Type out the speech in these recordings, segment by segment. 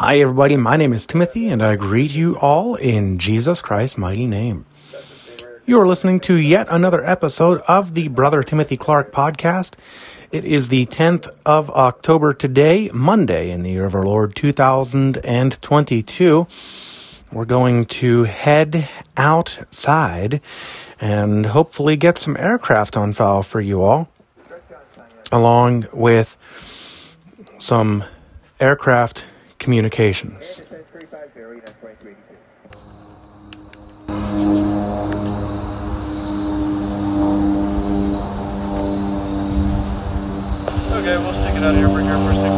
Hi, everybody. My name is Timothy, and I greet you all in Jesus Christ's mighty name. You are listening to yet another episode of the Brother Timothy Clark podcast. It is the 10th of October today, Monday, in the year of our Lord 2022. We're going to head outside and hopefully get some aircraft on file for you all, along with some aircraft communications. Okay, we'll stick it out here. Bring here for 638. They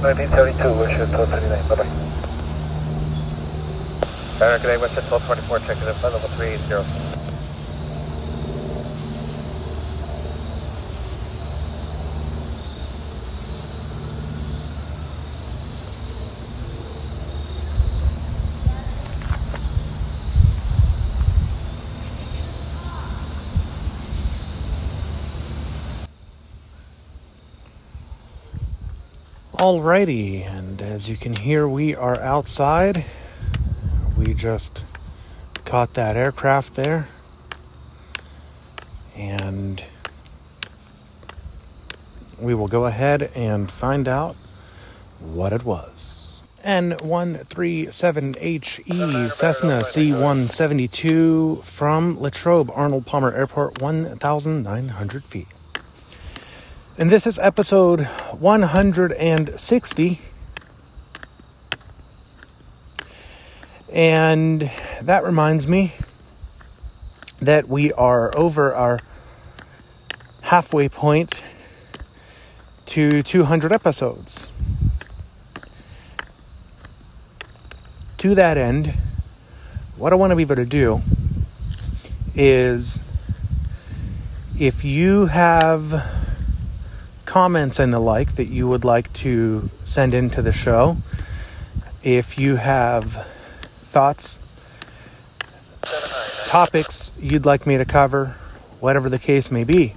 1972, Westchester 1239, bye-bye. American 8 Westchester 1224, check in at level 380. Alrighty, and as you can hear, we are outside. We just caught that aircraft there. And we will go ahead and find out what it was. N137HE Cessna C172 from Latrobe Arnold Palmer Airport, 1,900 feet. And this is episode 160. And that reminds me that we are over our halfway point to 200 episodes. To that end, what I want to be able to do is if you have comments and the like that you would like to send into the show. If you have thoughts, topics you'd like me to cover, whatever the case may be,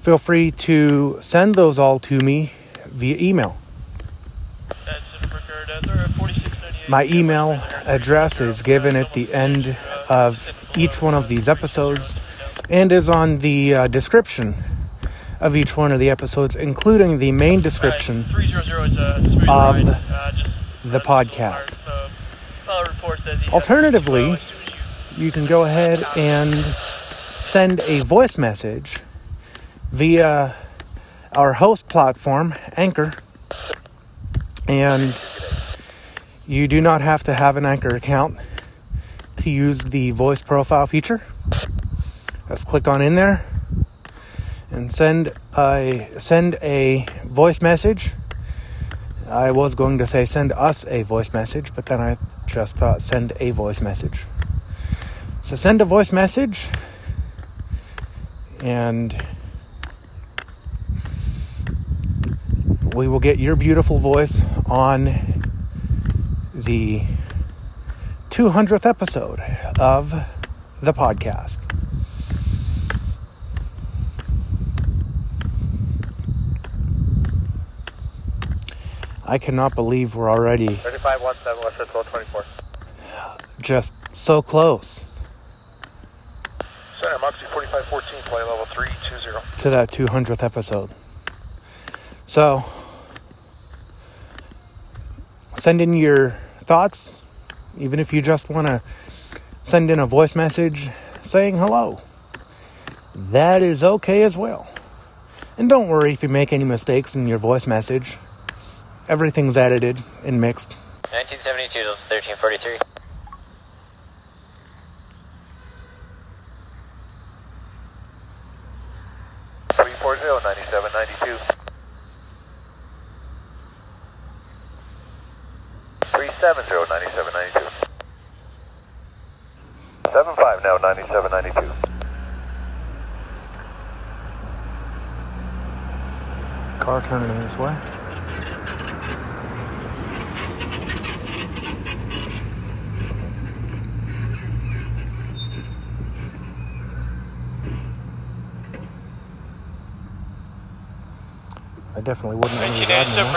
feel free to send those all to me via email. My email address is given at the end of each one of these episodes and is on the uh, description of each one of the episodes, including the main description of the podcast. Alternatively, you can go ahead and send a voice message via our host platform, Anchor, and you do not have to have an Anchor account to use the voice profile feature. Let's click on in there and send a send a voice message. I was going to say send us a voice message, but then I just thought send a voice message. So send a voice message and we will get your beautiful voice on the 200th episode of the podcast. I cannot believe we're already 3517 West 1224. just so close Center, Moxie 4514, flight level 320. to that 200th episode. So, send in your thoughts, even if you just want to send in a voice message saying hello. That is okay as well. And don't worry if you make any mistakes in your voice message. Everything's edited and mixed. 1972 to 1343. 040, 9792. 370, 9792. 75 now, 9792. Car turning this way. I definitely wouldn't want to be riding in that.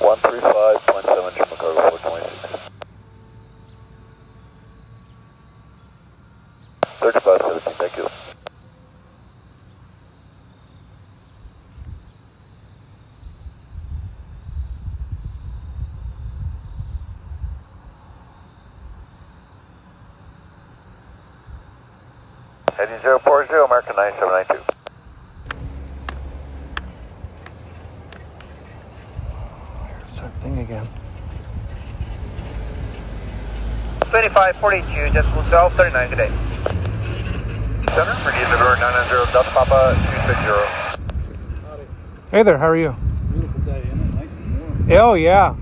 One three five point seven Chicago four twenty six. Thirty five seventeen, thank you. Heading zero four zero, American nine seven nine two. There's that thing again. 2542, decimal 12, 39 good day. Center, Meridian River nine nine zero, Delta Papa two six zero. Hey there, how are you? Beautiful day, isn't it? Nice and warm. Oh, yeah.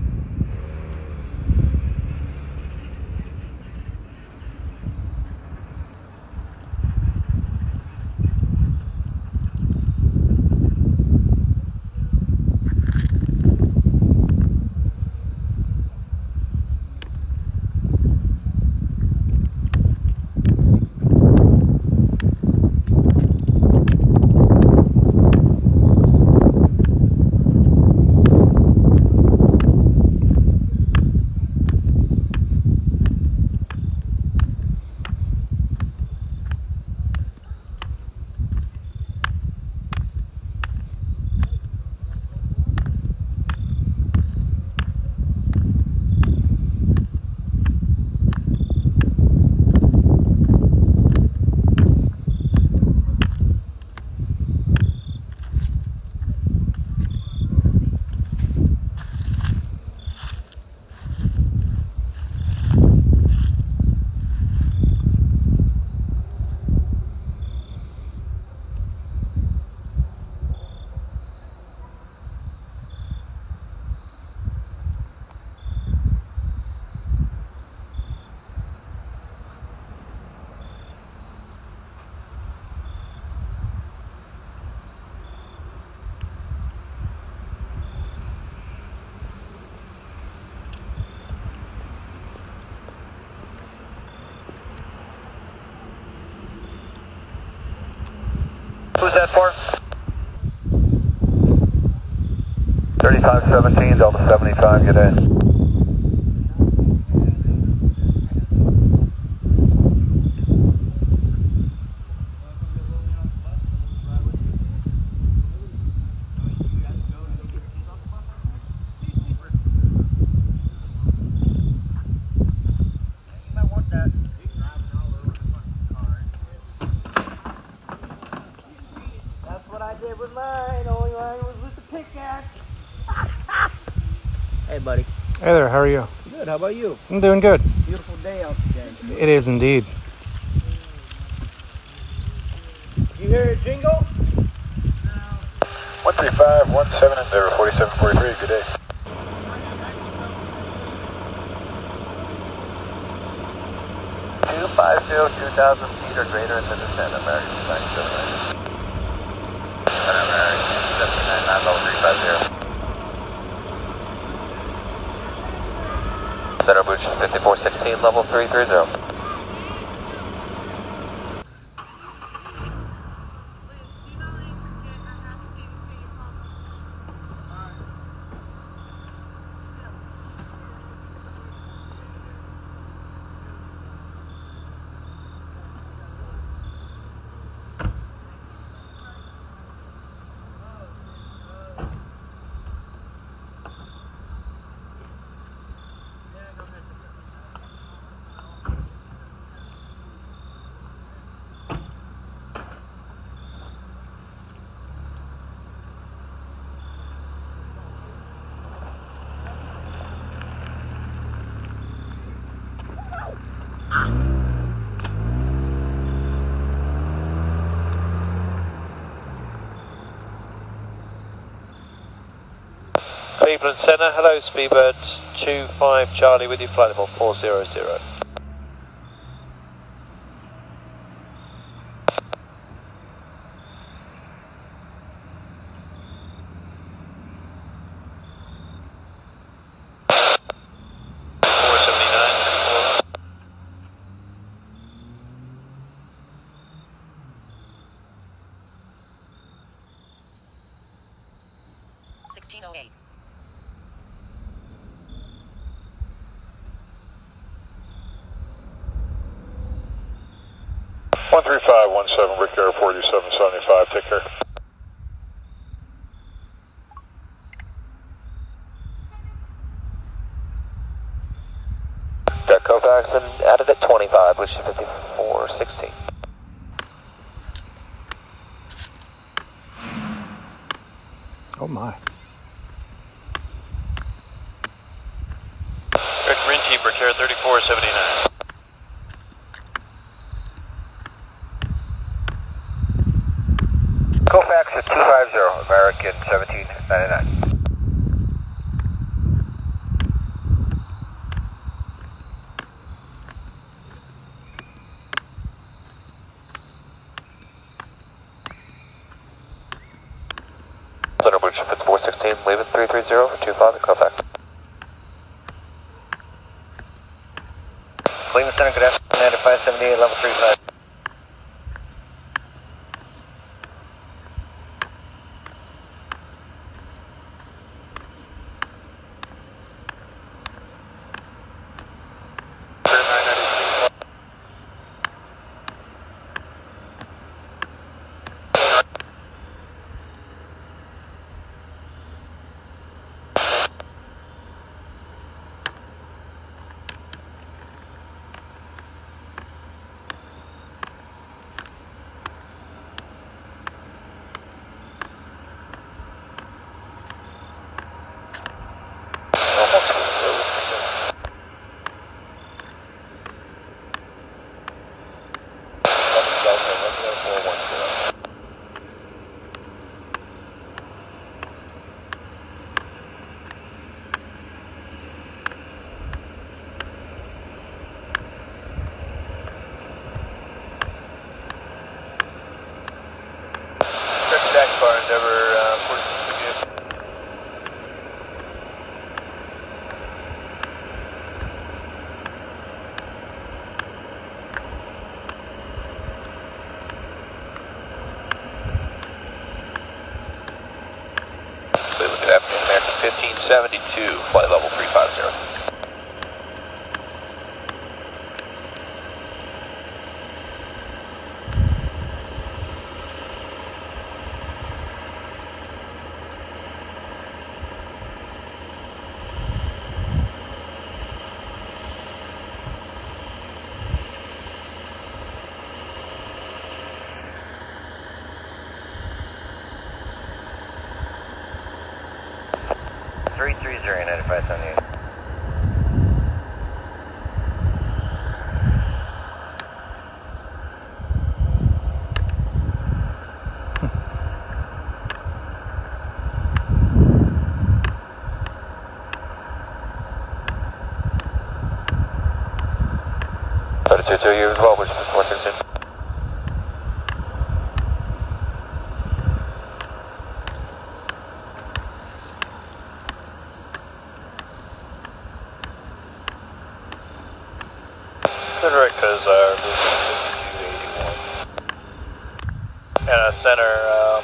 Who's that for? Thirty-five seventeen, Delta seventy-five, good day. That's what I did with mine. Only mine was with the pickaxe. hey, buddy. Hey there, how are you? Good. How about you? I'm doing good. Beautiful day out today. It is indeed. You hear a jingle? One three five one seven zero forty-seven forty-three, good day. Two five zero, two thousand feet or greater in the descent, American nine seven nine. American seven nine nine level three five zero. Bridge 5416, level 330. Cleveland Center, hello, Speedbird 25 Charlie with you, flight level 400. Four seventy nine. Sixteen oh eight. One three five one seven, Rick Air forty seven seventy five. Take care. Direct Kofax and added 25, which is 5416. Oh my. Rick Rinty, Brick 3479. Kofax at 250, American 1799. Center Bridge 5416, leaving 330 for 25 at Kofax. Cleveland Center, good afternoon, 9578, level 35. Almost close. Rick Stack Bar, Endeavor uh, 46 Cleveland, good 1572, 2, you've voltage to And uh, center, um,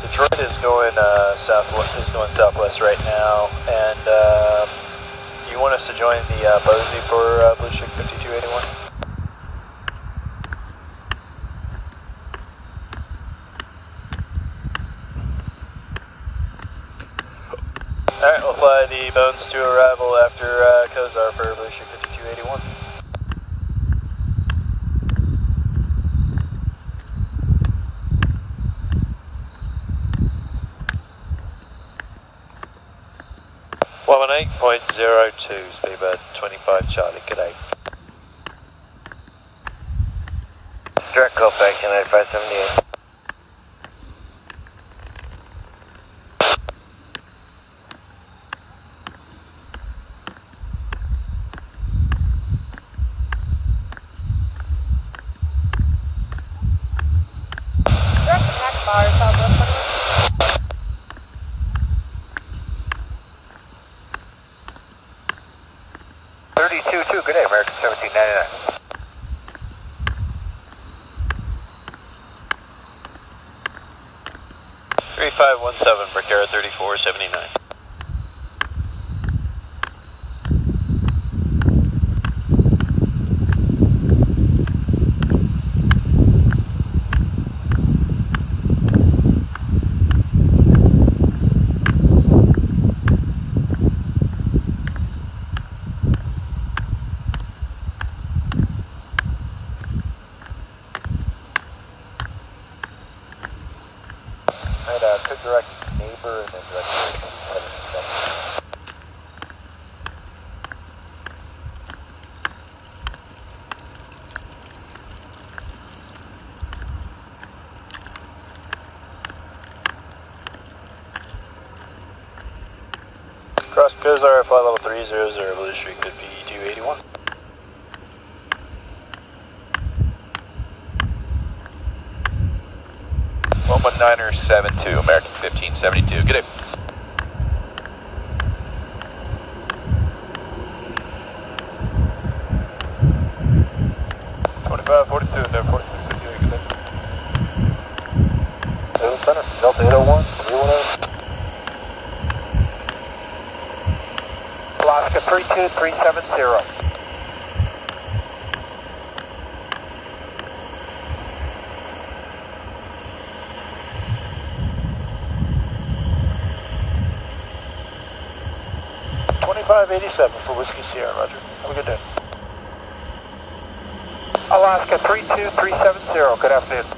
Detroit is going uh, southwest. Is going southwest right now, and uh, you want us to join the uh, for uh, Blue Chicken? 5281? All right, we'll fly the Bones to arrival after uh, Kozar for Chick 5281. One eight point zero two, Speedbird twenty five Charlie. Go back to 9578. Thirty-two, two. Good day, American seventeen ninety-nine. 3517, Brickyard 3479. altitude 370. Twenty-five eighty-seven for Whiskey Sierra, Roger. Have a good day. Alaska 32370, good afternoon.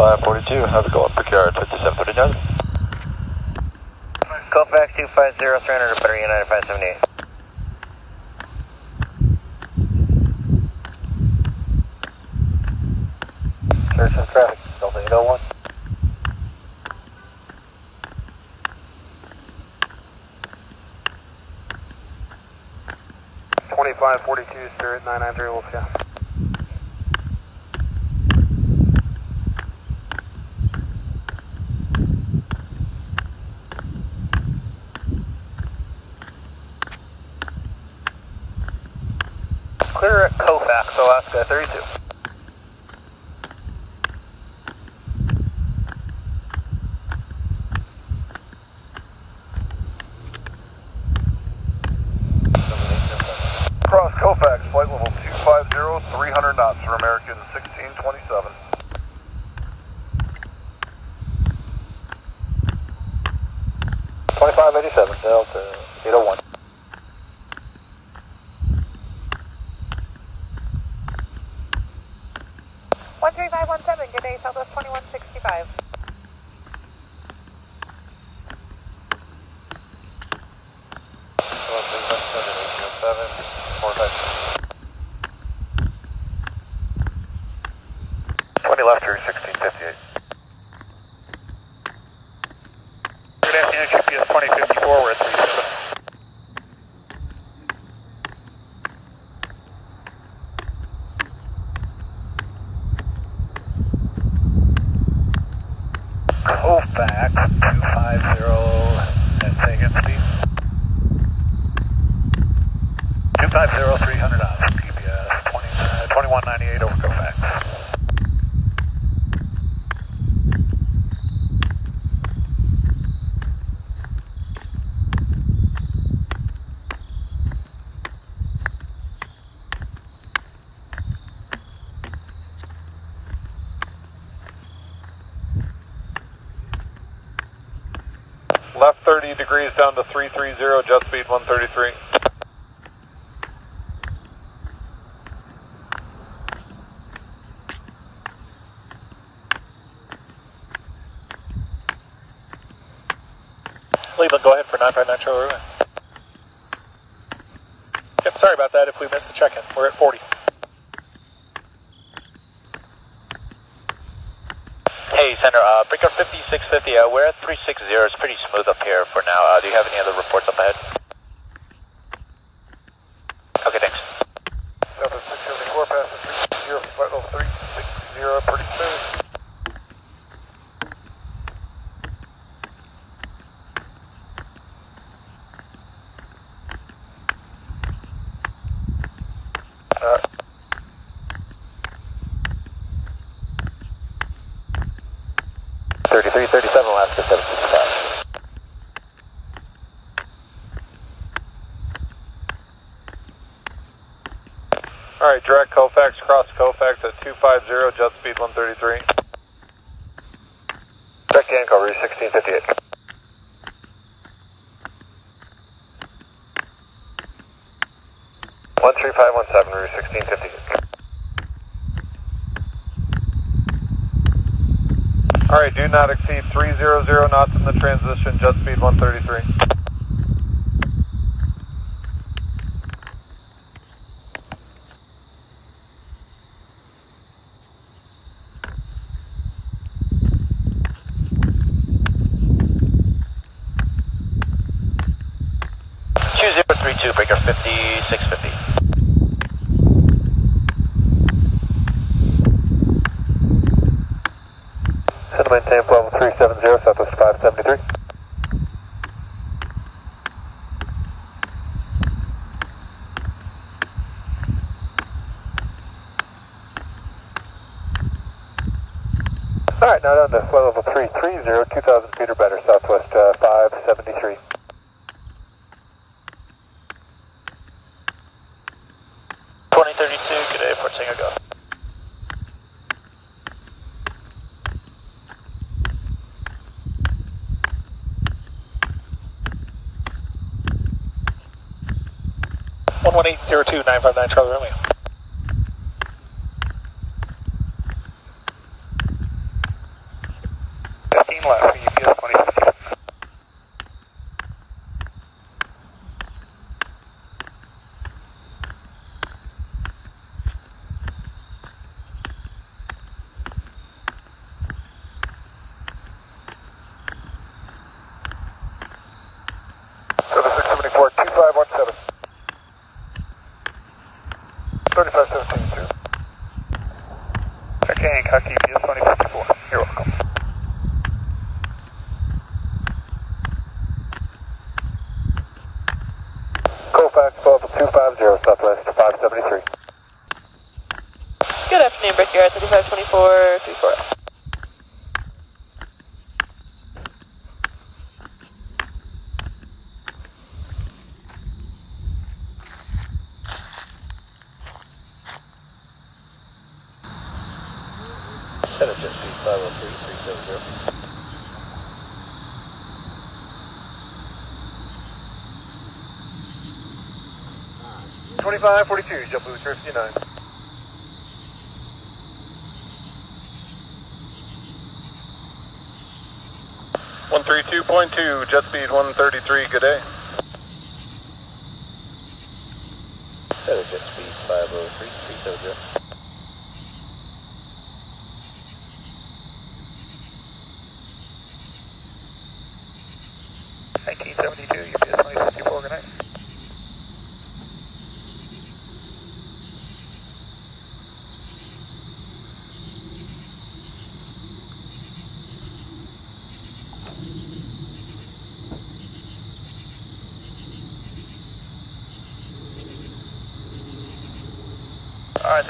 542, how's it going? PQR 5739. Colfax 250, 300, better United 578. clear at Kofax, Alaska 32. 250, 300 knots, PBS, 20, uh, 2198 over Kofax. Left 30 degrees down to 330, jet speed 133. Cleveland, go ahead for 959 Charlie Ruin. Yep, sorry about that if we missed the check-in. We're at 40. Hey, Center, uh, breaker 5650, uh, we're at 360. It's pretty smooth up here for now. Uh, do you have any other reports up ahead? Okay, thanks. Delta 674 passes 360, flight level 360, pretty smooth. Uh, 33, 37, last to 765. Alright, direct Kofax, cross Kofax at 250, jet speed 133. Direct Yanko, Route 1658. One three five one seven, Route sixteen fifty. Alright, do not exceed 300 knots in the transition, jet speed 133. Two zero three two, breaker fifty six fifty. Cinnamon Tampa level 370, Southwest 573. Alright, now down to flight level 330, 2,000 feet or better, Southwest uh, 573. Twenty thirty-two, good day, Singer, go. One one eight zero two nine five nine Charlie Romeo. Number Sierra 3524, 34. Twenty-five forty-two, jump booth 359. two, jet speed 133, good day.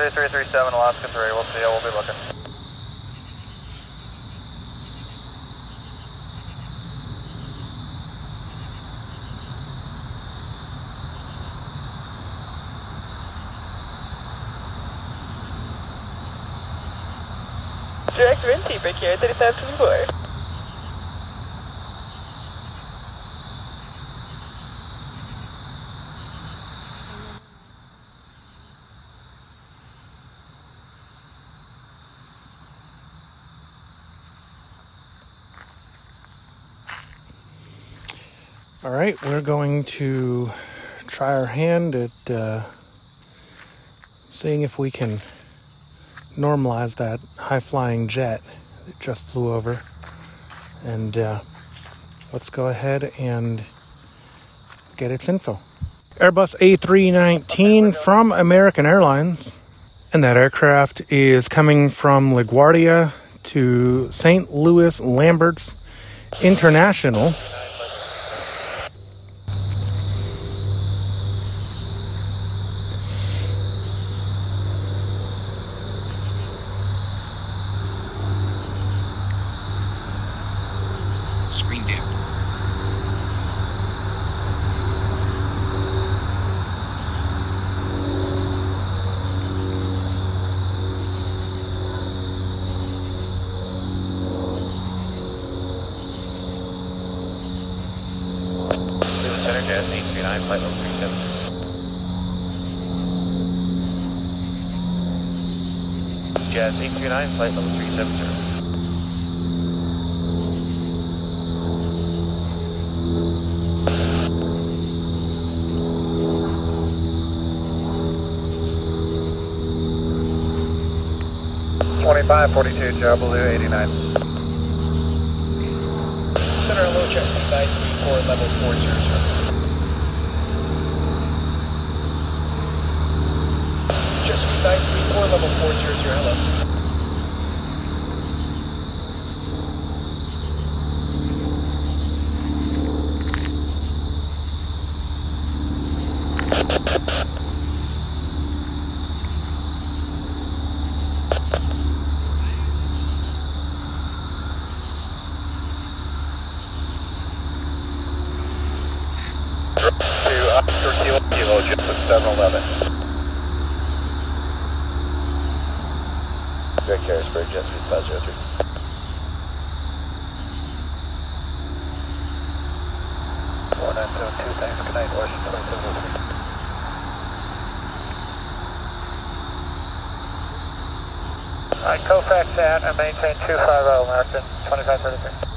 2337 Alaska 3, we'll see you, we'll be looking. Director and T-Break here, 3524. All right, we're going to try our hand at uh, seeing if we can normalize that high flying jet that just flew over. And uh, let's go ahead and get its info. Airbus A319 from American Airlines. And that aircraft is coming from LaGuardia to St. Louis Lamberts International. Screen Center, Jazz 839, flight level 370. Jazz 839, flight level 370. Twenty-five forty-two, Joe Blue, eighty-nine. Center low check, side 34, level 400. Just side 34, level 400, hello. 711. Greg Harrisburg, jet 3503. Four nine seven two, thanks. Good night, Washington twenty seven oh three. All right, Kofax at and maintain 250, American 2533.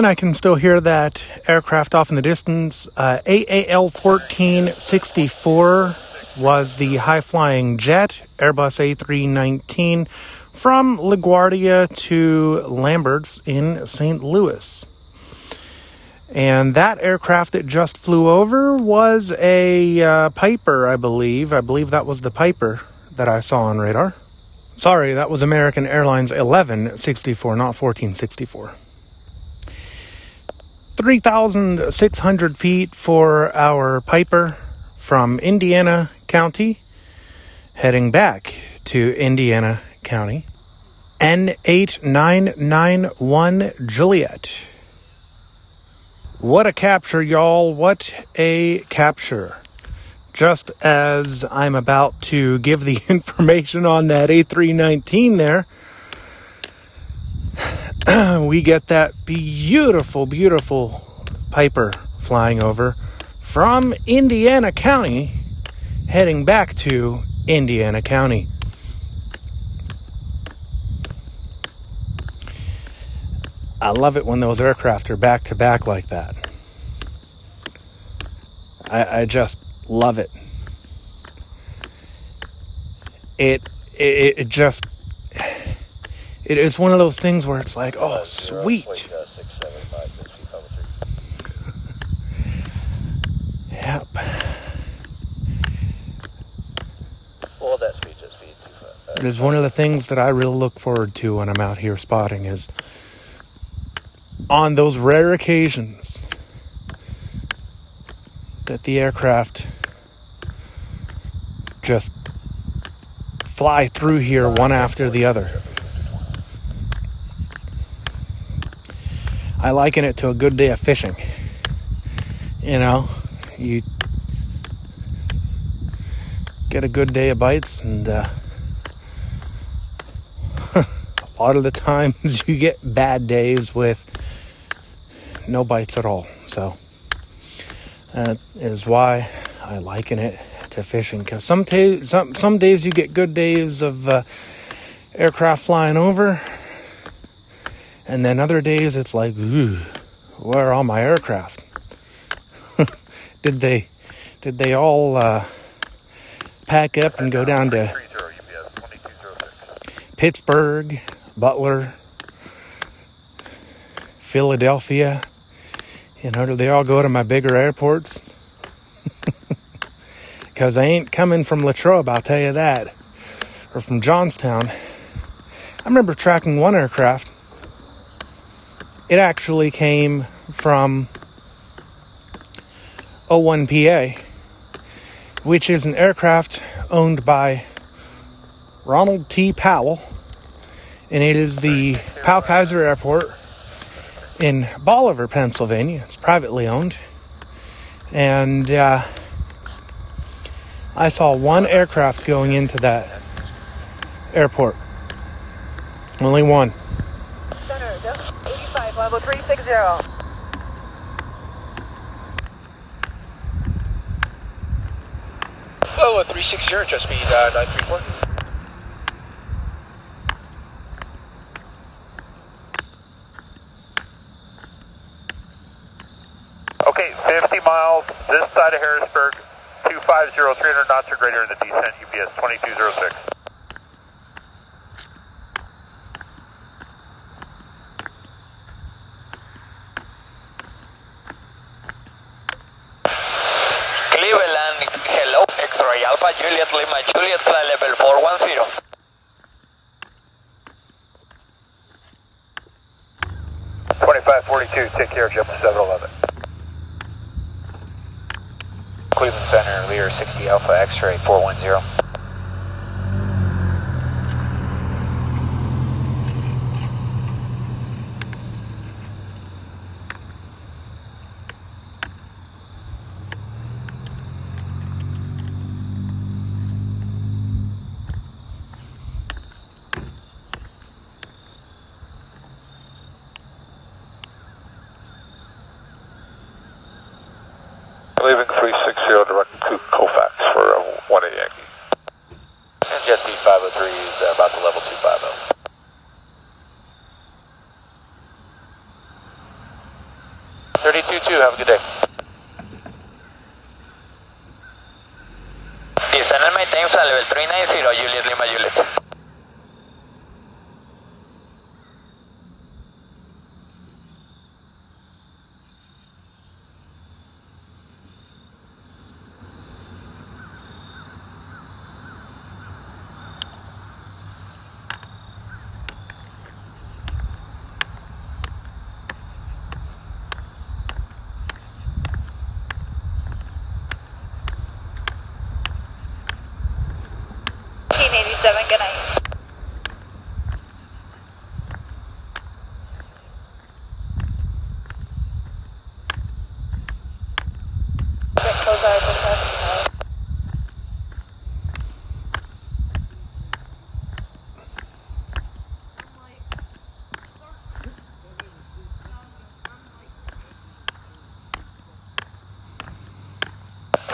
And I can still hear that aircraft off in the distance. Uh, AAL 1464 was the high flying jet, Airbus A319, from LaGuardia to Lamberts in St. Louis. And that aircraft that just flew over was a uh, Piper, I believe. I believe that was the Piper that I saw on radar. Sorry, that was American Airlines 1164, not 1464. 3,600 feet for our Piper from Indiana County, heading back to Indiana County. N8991 Juliet. What a capture, y'all. What a capture. Just as I'm about to give the information on that A319 there, we get that beautiful, beautiful Piper flying over from Indiana County, heading back to Indiana County. I love it when those aircraft are back to back like that. I, I just love it. It, it it just it is one of those things where it's like, oh, sweet. Yep. Hold that speed, just speed. two five- uh, It is one of the things that I really look forward to when I'm out here spotting is on those rare occasions that the aircraft just fly through here one after the other. I liken it to a good day of fishing. You know, you get a good day of bites, and uh, a lot of the times you get bad days with no bites at all. So that is why I liken it to fishing. Because some, some some days you get good days of uh, aircraft flying over, and then other days it's like, where are all my aircraft? did they did they all uh, pack up and go down to Pittsburgh, Butler, Philadelphia? You know, do they all go to my bigger airports? Because I ain't coming from Latrobe, I'll tell you that. Or from Johnstown. I remember tracking one aircraft. It actually came from O1PA, which is an aircraft owned by Ronald T. Powell, and it is the Powell Kaiser Airport in Bolivar, Pennsylvania. It's privately owned, and uh, I saw one aircraft going into that airport. Only one. Center, 85, level 360. Oh, 360, just speed uh, 934. Okay, 50 miles this side of Harrisburg, 250, 300 knots or greater in the descent, UPS 2206. Cleveland, hello, X-Ray Alpha, Juliet Lima, Juliet, flight level 410. Twenty-five forty-two. Take care, jump to seven eleven. Cleveland Center, Lear 60 Alpha, X-Ray 410. Leaving three six zero direct to Colfax for uh, one eight Yankee. And jet speed 503 is uh, about to level 250. Thirty-two two. Have a good day. Descend and maintain flight level 390, Juliet Lima Juliet.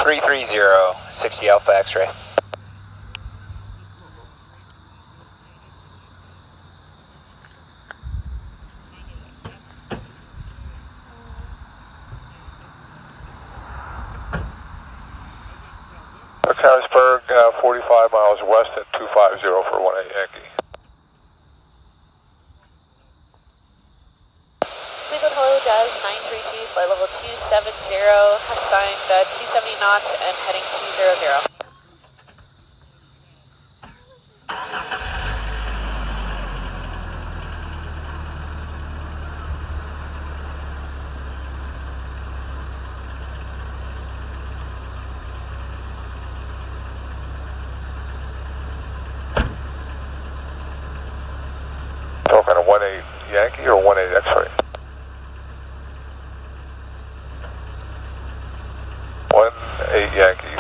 330, 60 Alpha X-ray. Or 1-8 X-ray? 1-8 Yankee,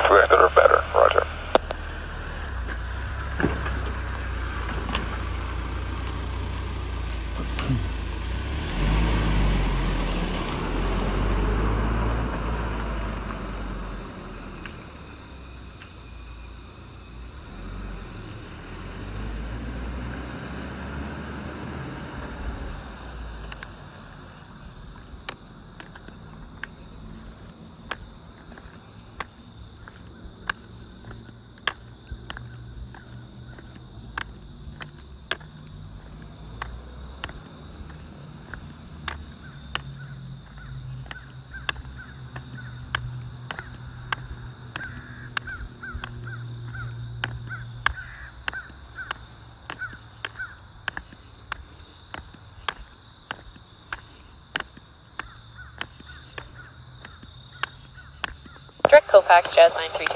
Line 32.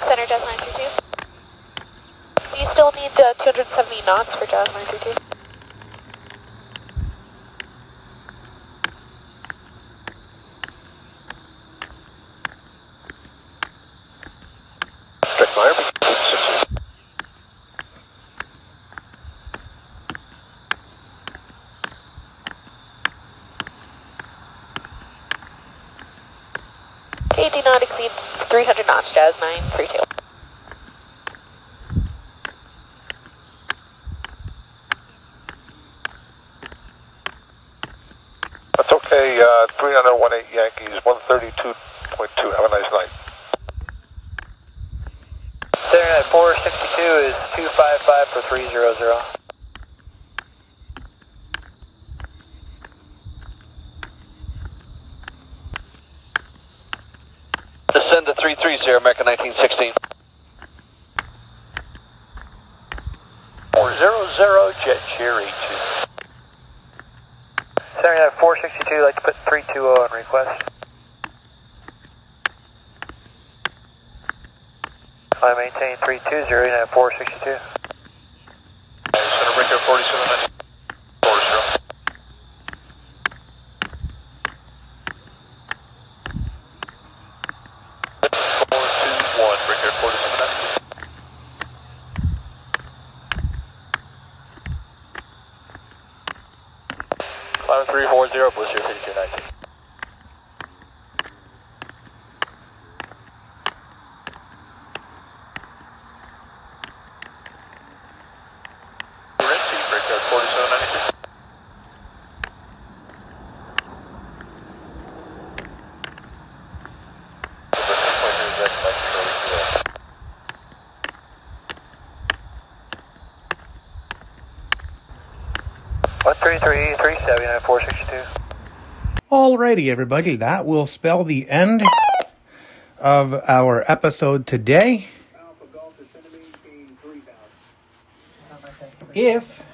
Center Jazz Line 32. Do you still need uh, 270 knots for Jazz Line 32? Not exceed 300 knots, Jazz 932. That's okay, uh, 300, 1-8 Yankees, 132.2. Have a nice night. Center at 462 is 255 for 300. Descend to 330, America 1916. 400 Jet Cherry 2. Center at 462, like to put 320 on request. I maintain 320 at 462. Alrighty, everybody, that will spell the end of our episode today. If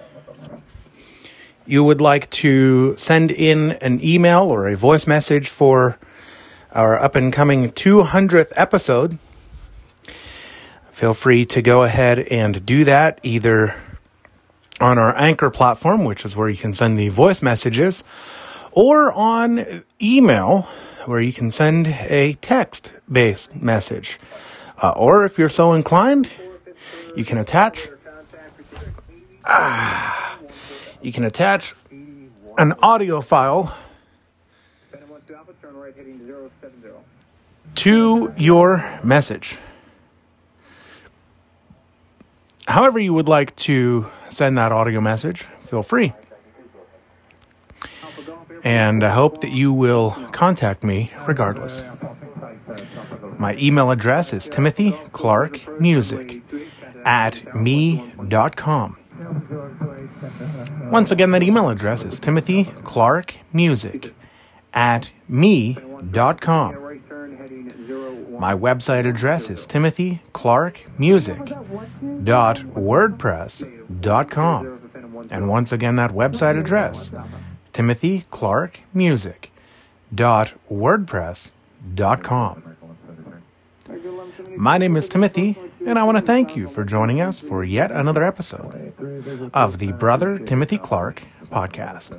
you would like to send in an email or a voice message for our up and coming 200th episode, feel free to go ahead and do that either on our Anchor platform, which is where you can send the voice messages, or on email, where you can send a text based message. Uh, or if you're so inclined, you can attach. Ah, you can attach an audio file to your message. However, you would like to send that audio message, feel free. And I hope that you will contact me regardless. My email address is Timothy Clark Music at me.com. Once again, that email address is Timothy Clark Music at me.com. My website address is Timothy Clark Music dot wordpress.com. And once again, that website address, Timothy Clark Music dot wordpress.com. My name is Timothy, and I want to thank you for joining us for yet another episode of the Brother Timothy Clark podcast.